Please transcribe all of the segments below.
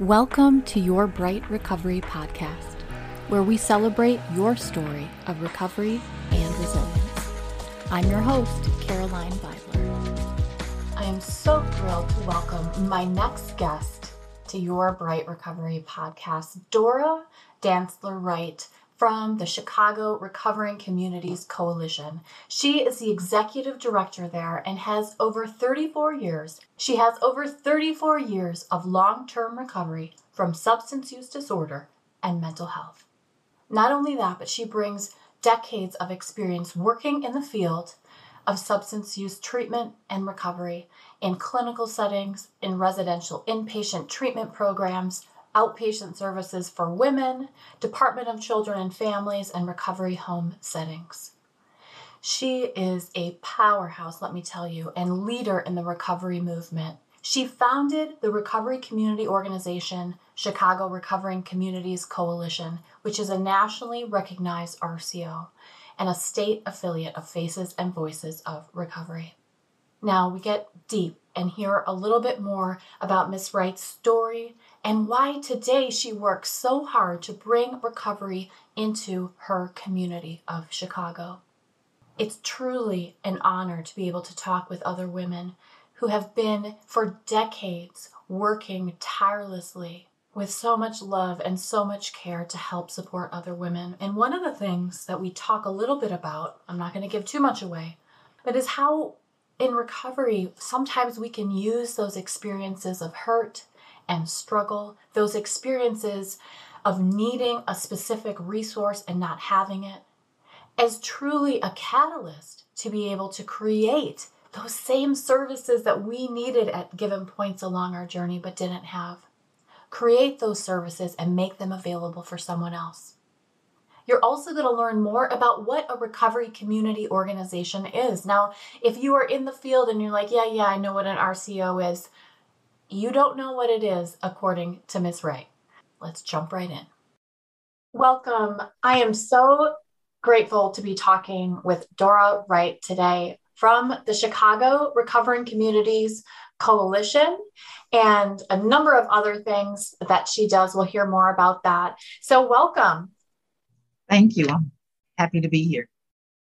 Welcome to your Bright Recovery podcast, where we celebrate your story of recovery and resilience. I'm your host, Caroline Beidler. I am so thrilled to welcome my next guest to your Bright Recovery podcast, Dora Dantzler Wright from the Chicago Recovering Communities Coalition. She is the executive director there and has over 34 years. She has over 34 years of long-term recovery from substance use disorder and mental health. Not only that, but she brings decades of experience working in the field of substance use treatment and recovery in clinical settings, in residential inpatient treatment programs, outpatient services for women, Department of Children and Families, and recovery home settings. She is a powerhouse, let me tell you, and leader in the recovery movement. She founded the recovery community organization, Chicago Recovering Communities Coalition, which is a nationally recognized RCO and a state affiliate of Faces and Voices of Recovery. Now we get deep and hear a little bit more about Miss Wright's story and why today she works so hard to bring recovery into her community of Chicago. It's truly an honor to be able to talk with other women who have been for decades working tirelessly with so much love and so much care to help support other women. And one of the things that we talk a little bit about, I'm not going to give too much away, but is how in recovery, sometimes we can use those experiences of hurt and struggle, those experiences of needing a specific resource and not having it, as truly a catalyst to be able to create those same services that we needed at given points along our journey but didn't have. Create those services and make them available for someone else. You're also going to learn more about what a recovery community organization is. Now, if you are in the field and you're like, yeah, yeah, I know what an RCO is, you don't know what it is, according to Ms. Wright. Let's jump right in. Welcome. I am so grateful to be talking with Dora Wright today from the Chicago Recovering Communities Coalition and a number of other things that she does. We'll hear more about that. So, welcome. Thank you. I'm happy to be here.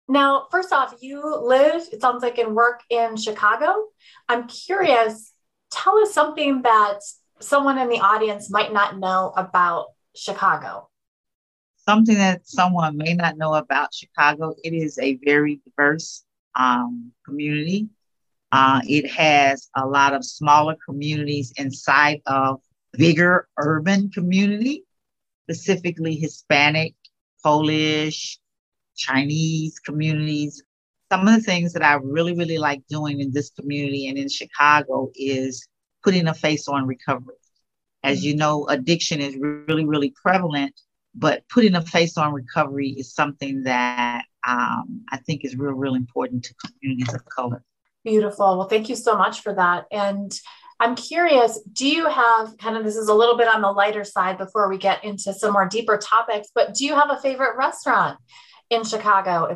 Now, first off, you live, it sounds like, and work in Chicago. I'm curious, tell us something that someone in the audience might not know about Chicago. Something that someone may not know about Chicago, it is a very diverse um, community. Uh, it has a lot of smaller communities inside of bigger urban community, specifically Hispanic, Polish, Chinese communities, some of the things that I really, really like doing in this community and in Chicago is putting a face on recovery. As you know, addiction is really, really prevalent, but putting a face on recovery is something that um, I think is real, real important to communities of color. Beautiful. Well, thank you so much for that. And I'm curious, do you have kind of this is a little bit on the lighter side before we get into some more deeper topics, but do you have a favorite restaurant in Chicago?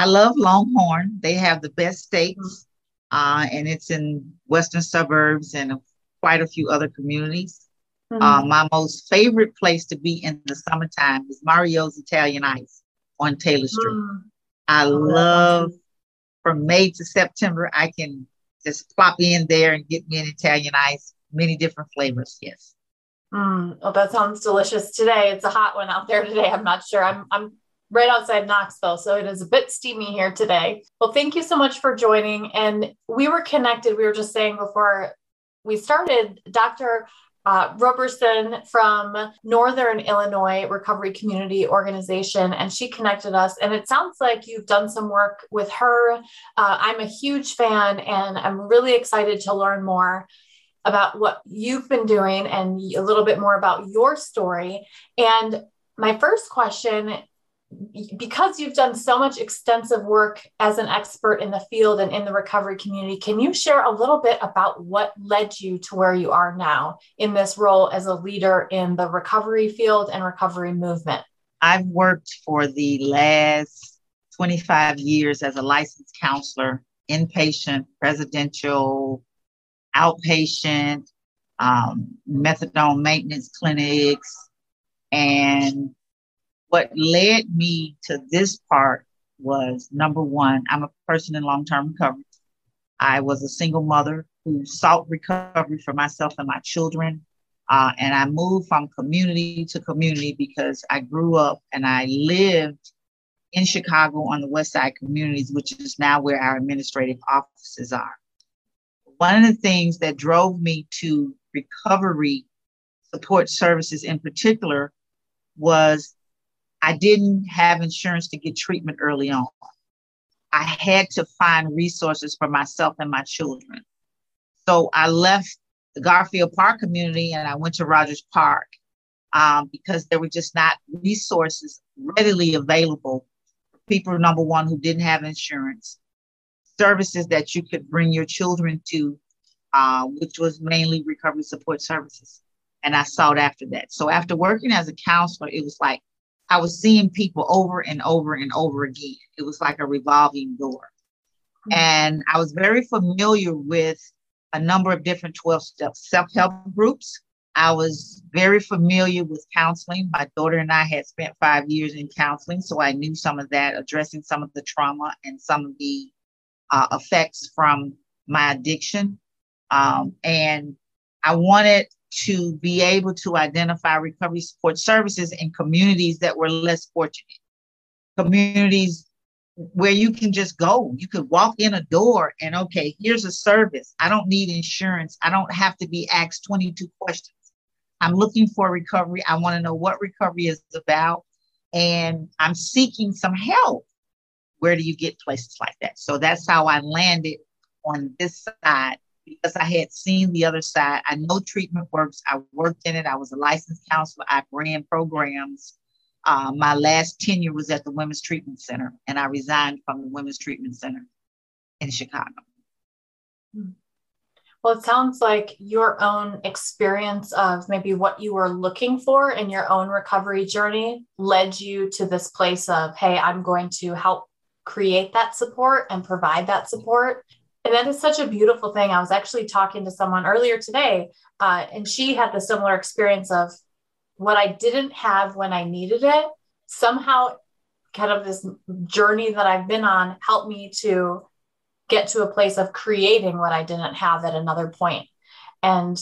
I love Longhorn. They have the best steaks, uh, and it's in western suburbs and quite a few other communities. Mm-hmm. Uh, my most favorite place to be in the summertime is Mario's Italian Ice on Taylor Street. Mm-hmm. I love from May to September. I can just plop in there and get me an Italian ice, many different flavors. Yes. Mm, oh, that sounds delicious today. It's a hot one out there today. I'm not sure. I'm I'm right outside Knoxville. So it is a bit steamy here today. Well, thank you so much for joining. And we were connected. We were just saying before we started, Dr. Uh, Roberson from Northern Illinois Recovery Community Organization, and she connected us. And it sounds like you've done some work with her. Uh, I'm a huge fan, and I'm really excited to learn more about what you've been doing and a little bit more about your story. And my first question because you've done so much extensive work as an expert in the field and in the recovery community, can you share a little bit about what led you to where you are now in this role as a leader in the recovery field and recovery movement? I've worked for the last 25 years as a licensed counselor, inpatient, residential, outpatient, um, methadone maintenance clinics. And what led me to this part was number one, I'm a person in long term recovery. I was a single mother who sought recovery for myself and my children. Uh, and I moved from community to community because I grew up and I lived in Chicago on the West Side communities, which is now where our administrative offices are. One of the things that drove me to recovery support services in particular was I didn't have insurance to get treatment early on. I had to find resources for myself and my children. So I left the Garfield Park community and I went to Rogers Park um, because there were just not resources readily available for people, number one, who didn't have insurance, services that you could bring your children to, uh, which was mainly recovery support services. And I sought after that. So after working as a counselor, it was like I was seeing people over and over and over again. It was like a revolving door. Mm-hmm. And I was very familiar with a number of different 12 step self help groups. I was very familiar with counseling. My daughter and I had spent five years in counseling, so I knew some of that, addressing some of the trauma and some of the uh, effects from my addiction. Um, and I wanted to be able to identify recovery support services in communities that were less fortunate, communities where you can just go. You could walk in a door and, okay, here's a service. I don't need insurance. I don't have to be asked 22 questions. I'm looking for recovery. I want to know what recovery is about. And I'm seeking some help. Where do you get places like that? So that's how I landed on this side because I had seen the other side. I know treatment works. I worked in it. I was a licensed counselor. I ran programs. Uh, my last tenure was at the Women's Treatment Center, and I resigned from the Women's Treatment Center in Chicago. Well, it sounds like your own experience of maybe what you were looking for in your own recovery journey led you to this place of, hey, I'm going to help create that support and provide that support. And that is such a beautiful thing. I was actually talking to someone earlier today, uh, and she had the similar experience of what I didn't have when I needed it. Somehow, kind of this journey that I've been on helped me to get to a place of creating what I didn't have at another point. And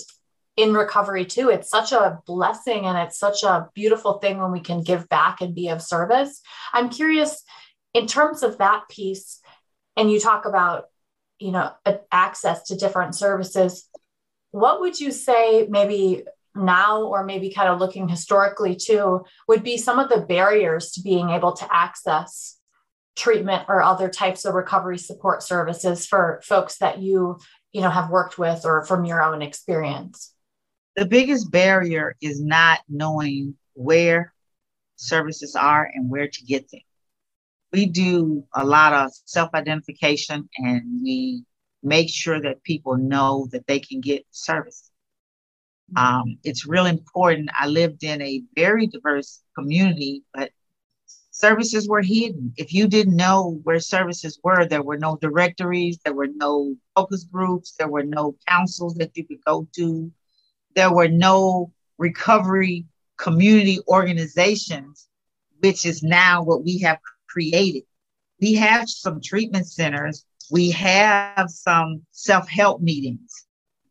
in recovery, too, it's such a blessing and it's such a beautiful thing when we can give back and be of service. I'm curious, in terms of that piece, and you talk about you know access to different services. What would you say maybe now or maybe kind of looking historically too would be some of the barriers to being able to access treatment or other types of recovery support services for folks that you you know have worked with or from your own experience? The biggest barrier is not knowing where services are and where to get them we do a lot of self identification and we make sure that people know that they can get service. Um, it's really important. I lived in a very diverse community, but services were hidden. If you didn't know where services were, there were no directories, there were no focus groups, there were no councils that you could go to, there were no recovery community organizations, which is now what we have created. We have some treatment centers, we have some self help meetings,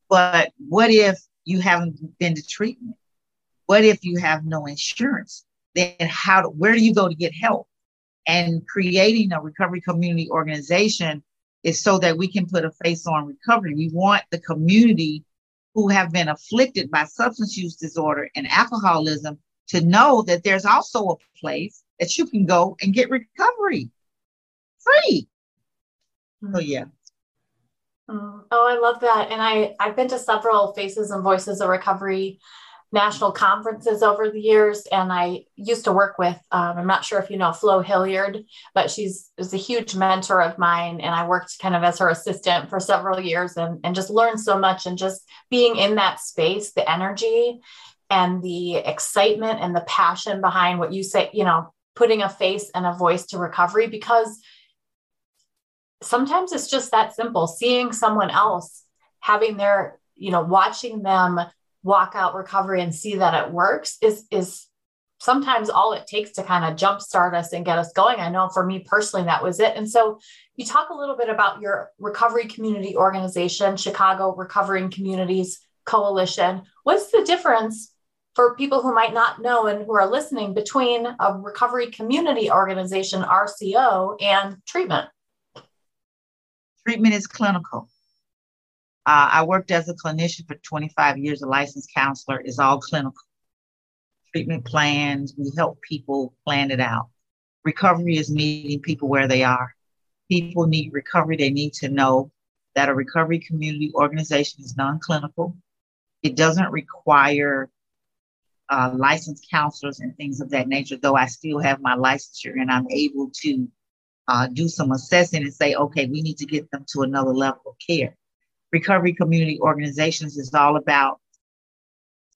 but what if you haven't been to treatment? What if you have no insurance? Then how? Do, where do you go to get help? And creating a recovery community organization is so that we can put a face on recovery. We want the community who have been afflicted by substance use disorder and alcoholism to know that there's also a place that you can go and get recovery free. So yeah. Mm. Oh, I love that. And I, I've been to several Faces and Voices of Recovery national conferences over the years. And I used to work with, um, I'm not sure if you know Flo Hilliard, but she's is a huge mentor of mine. And I worked kind of as her assistant for several years and, and just learned so much. And just being in that space, the energy and the excitement and the passion behind what you say, you know, putting a face and a voice to recovery because sometimes it's just that simple seeing someone else having their you know watching them walk out recovery and see that it works is is sometimes all it takes to kind of jumpstart us and get us going. I know for me personally, that was it. And so you talk a little bit about your recovery community organization, Chicago Recovering Communities Coalition. What's the difference for people who might not know and who are listening between a recovery community organization, RCO, and treatment? Treatment is clinical. Uh, I worked as a clinician for 25 years, a licensed counselor, is all clinical treatment plans. We help people plan it out. Recovery is meeting people where they are. People need recovery. They need to know that a recovery community organization is non clinical. It doesn't require uh, licensed counselors and things of that nature, though I still have my licensure and I'm able to uh, do some assessing and say, okay, we need to get them to another level of care. Recovery community organizations is all about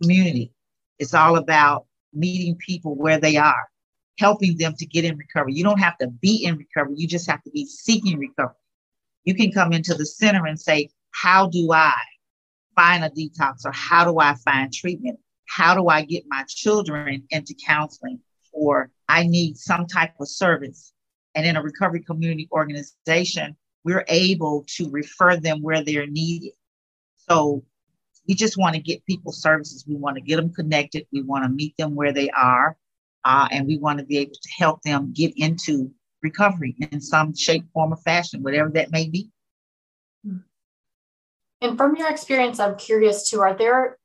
community. It's all about meeting people where they are, helping them to get in recovery. You don't have to be in recovery, you just have to be seeking recovery. You can come into the center and say, How do I find a detox or how do I find treatment? How do I get my children into counseling? Or I need some type of service. And in a recovery community organization, we're able to refer them where they're needed. So we just want to get people services. We want to get them connected. We want to meet them where they are. Uh, and we want to be able to help them get into recovery in some shape, form, or fashion, whatever that may be. And from your experience, I'm curious too, are there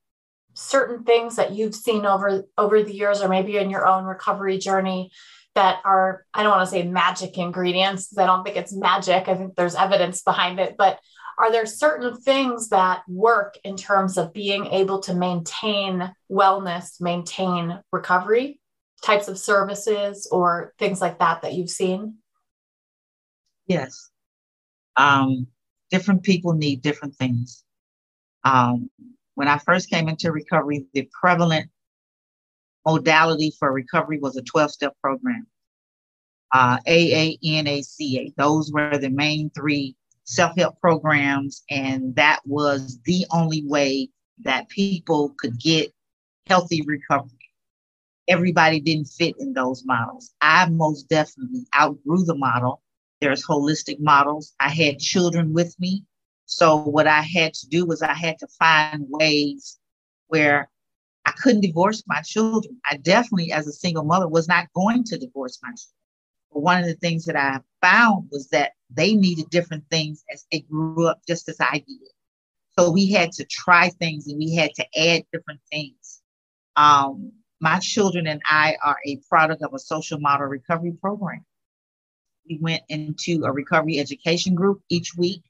certain things that you've seen over over the years or maybe in your own recovery journey that are i don't want to say magic ingredients i don't think it's magic i think there's evidence behind it but are there certain things that work in terms of being able to maintain wellness, maintain recovery, types of services or things like that that you've seen? Yes. Um, different people need different things. Um, when I first came into recovery, the prevalent modality for recovery was a 12 step program. Uh, AA, NA, CA, those were the main three self-help programs and that was the only way that people could get healthy recovery. Everybody didn't fit in those models. I most definitely outgrew the model. There's holistic models. I had children with me so what i had to do was i had to find ways where i couldn't divorce my children i definitely as a single mother was not going to divorce my children but one of the things that I found was that they needed different things as they grew up, just as I did. So we had to try things and we had to add different things. Um, my children and I are a product of a social model recovery program. We went into a recovery education group each week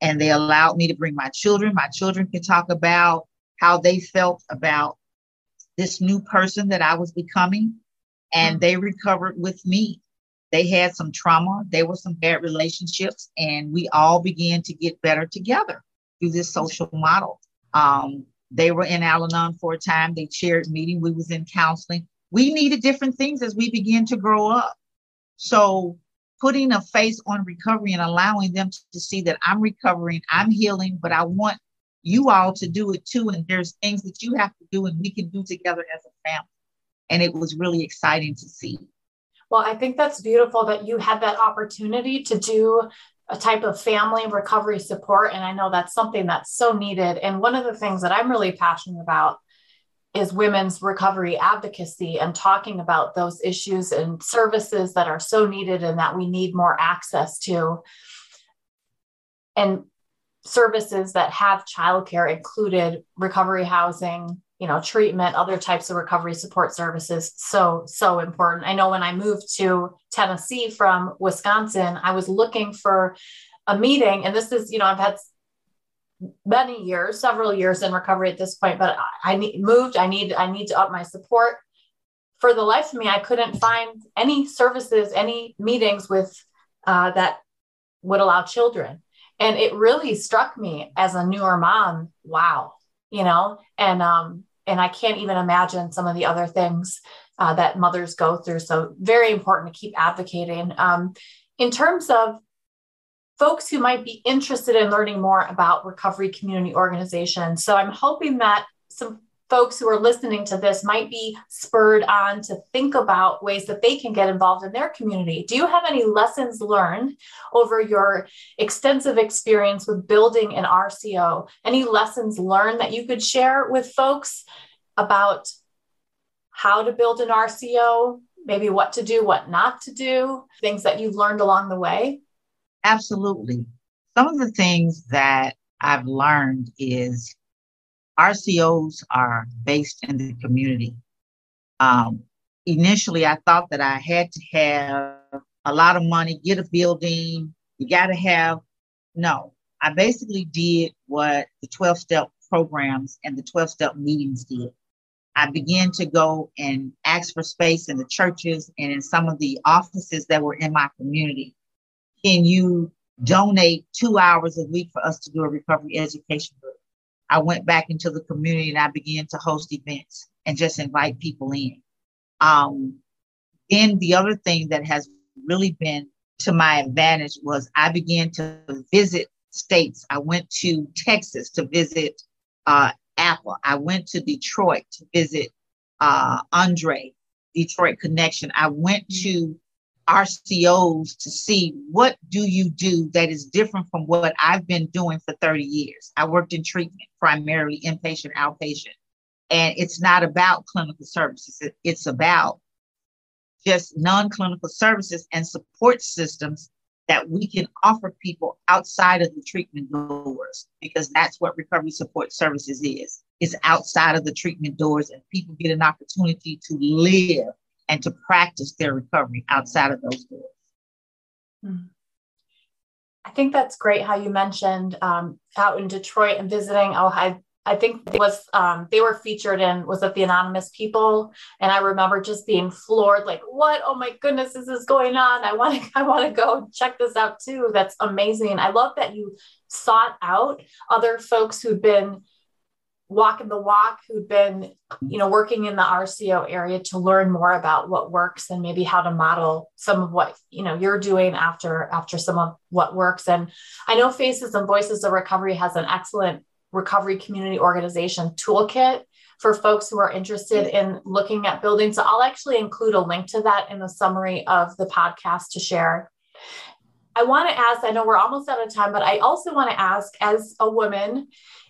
and they allowed me to bring my children. My children could talk about how they felt about this new person that I was becoming, and mm-hmm. they recovered with me they had some trauma, there were some bad relationships, and we all began to get better together through this social model. Um, they were in Al-Anon for a time. They chaired meeting. We was in counseling. We needed different things as we began to grow up. So putting a face on recovery and allowing them to see that I'm recovering, I'm healing, but I want you all to do it too. And there's things that you have to do and we can do together as a family. And it was really exciting to see. Well, I think that's beautiful that you had that opportunity to do a type of family recovery support. And I know that's something that's so needed. And one of the things that I'm really passionate about is women's recovery advocacy and talking about those issues and services that are so needed and that we need more access to. And services that have childcare included recovery housing, you know treatment other types of recovery support services so so important i know when i moved to tennessee from wisconsin i was looking for a meeting and this is you know i've had many years several years in recovery at this point but i need, moved i need i need to up my support. For the life of me i couldn't find any services any meetings with uh, that would allow children. And it really struck me as a newer mom wow you know and um and i can't even imagine some of the other things uh, that mothers go through. So very important to keep advocating. Um, in terms of folks who might be interested in learning more about recovery community organizations so i'm hoping that some folks who are listening to this might be spurred on to think about ways that they can get involved in their community. Do you have any lessons learned over your extensive experience with building an RCO? Any lessons learned that you could share with folks about how to build an RCO, maybe what to do, what not to do, things that you've learned along the way? Absolutely. Some of the things that I've learned is RCOs are based in the community. Um, initially, I thought that I had to have a lot of money, get a building, you got to have. No, I basically did what the 12 step programs and the 12 step meetings did. I began to go and ask for space in the churches and in some of the offices that were in my community. Can you donate two hours a week for us to do a recovery education group? I went back into the community and I began to host events and just invite people in. Um, and the other thing that has really been to my advantage was I began to visit states. I went to Texas to visit uh, Apple. I went to Detroit to visit uh, Andre, Detroit Connection. I went to RCOs to see what do you do that is different from what I've been doing for 30 years. I worked in treatment, primarily inpatient, outpatient. And it's not about clinical services. It's about just non-clinical services and support systems that we can offer people outside of the treatment doors because that's what recovery support services is. It's outside of the treatment doors and people get an opportunity to live and to practice their recovery outside of those doors. Hmm. I think that's great how you mentioned um, out in Detroit and visiting. Oh, I, I think it was um, they were featured in was it the Anonymous People, and I remember just being floored, like, what? Oh my goodness, this is going on. I want to I want to go check this out too. That's amazing. I love that you sought out other folks who've been walking the walk who'd been you know working in the rco area to learn more about what works and maybe how to model some of what you know you're doing after after some of what works. And i know faces and voices of recovery has an excellent recovery community organization toolkit for folks who are interested in looking at building. So i'll actually include a link to that in the summary of the podcast to share. I want to ask, I know we're almost out of time, but I also want to ask as a woman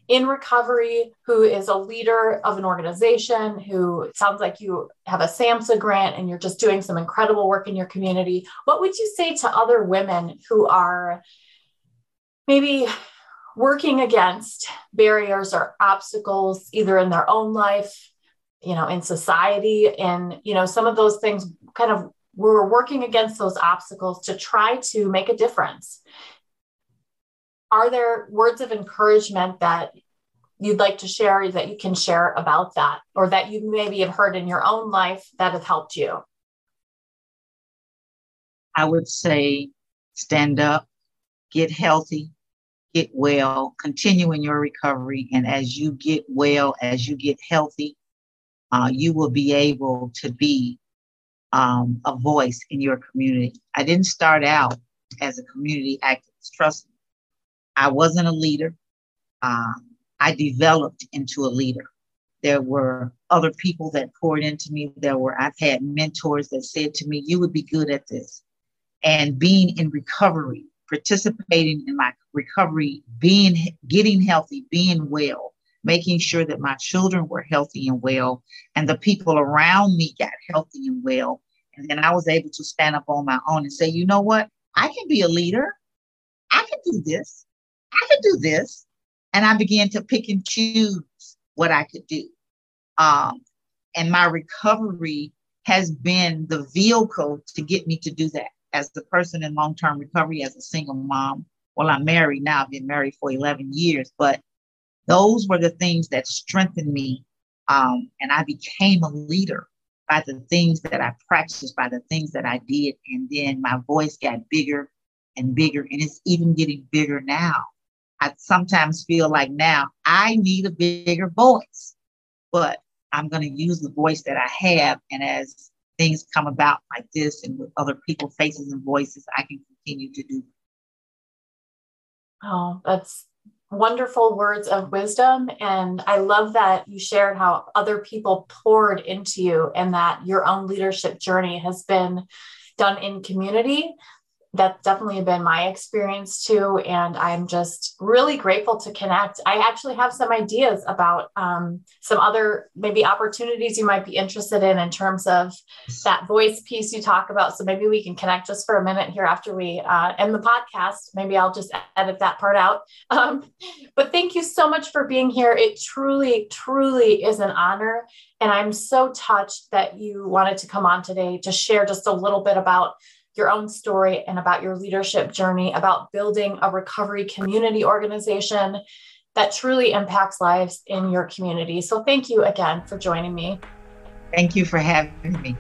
in recovery who is a leader of an organization who sounds like you have a SAMHSA grant and you're just doing some incredible work in your community, what would you say to other women who are maybe working against barriers or obstacles either in their own life, you know, in society? And you know some of those things kind of we're working against those obstacles to try to make a difference are there words of encouragement that you'd like to share that you can share about that or that you maybe have heard in your own life that have helped you? I would say stand up, get healthy, get well, continue in your recovery. And as you get well, as you get healthy, uh, you will be able to be um, a voice in your community. I didn't start out as a community activist. Trust me, I wasn't a leader. Um, I developed into a leader. There were other people that poured into me. There were, I've had mentors that said to me, you would be good at this. And being in recovery, participating in my recovery, being, getting healthy, being well, making sure that my children were healthy and well, and the people around me got healthy and well. And then I was able to stand up on my own and say, you know what? I can be a leader. I can do this. I could do this. And I began to pick and choose what I could do. Um, and my recovery has been the vehicle to get me to do that. As the person in long term recovery, as a single mom, well, I'm married now, I've been married for 11 years, but those were the things that strengthened me. Um, and I became a leader by the things that I practiced, by the things that I did. And then my voice got bigger and bigger, and it's even getting bigger now. I sometimes feel like now I need a bigger voice, but I'm going to use the voice that I have. And as things come about like this and with other people, faces and voices, I can continue to do. Oh, that's wonderful words of wisdom. And I love that you shared how other people poured into you and that your own leadership journey has been done in community that's definitely been my experience too. And I'm just really grateful to connect. I actually have some ideas about um, some other maybe opportunities you might be interested in in terms of that voice piece you talk about. So maybe we can connect just for a minute here after we uh, end the podcast. Maybe I'll just edit that part out. Um, but thank you so much for being here. It truly, truly is an honor. And I'm so touched that you wanted to come on today to share just a little bit about your own story and about your leadership journey, about building a recovery community organization that truly impacts lives in your community. So, thank you again for joining me. Thank you for having me.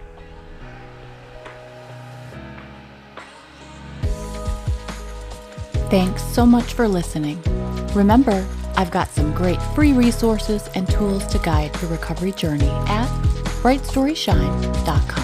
Thanks so much for listening. Remember, I've got some great free resources and tools to guide your recovery journey at brightstoryshine.com.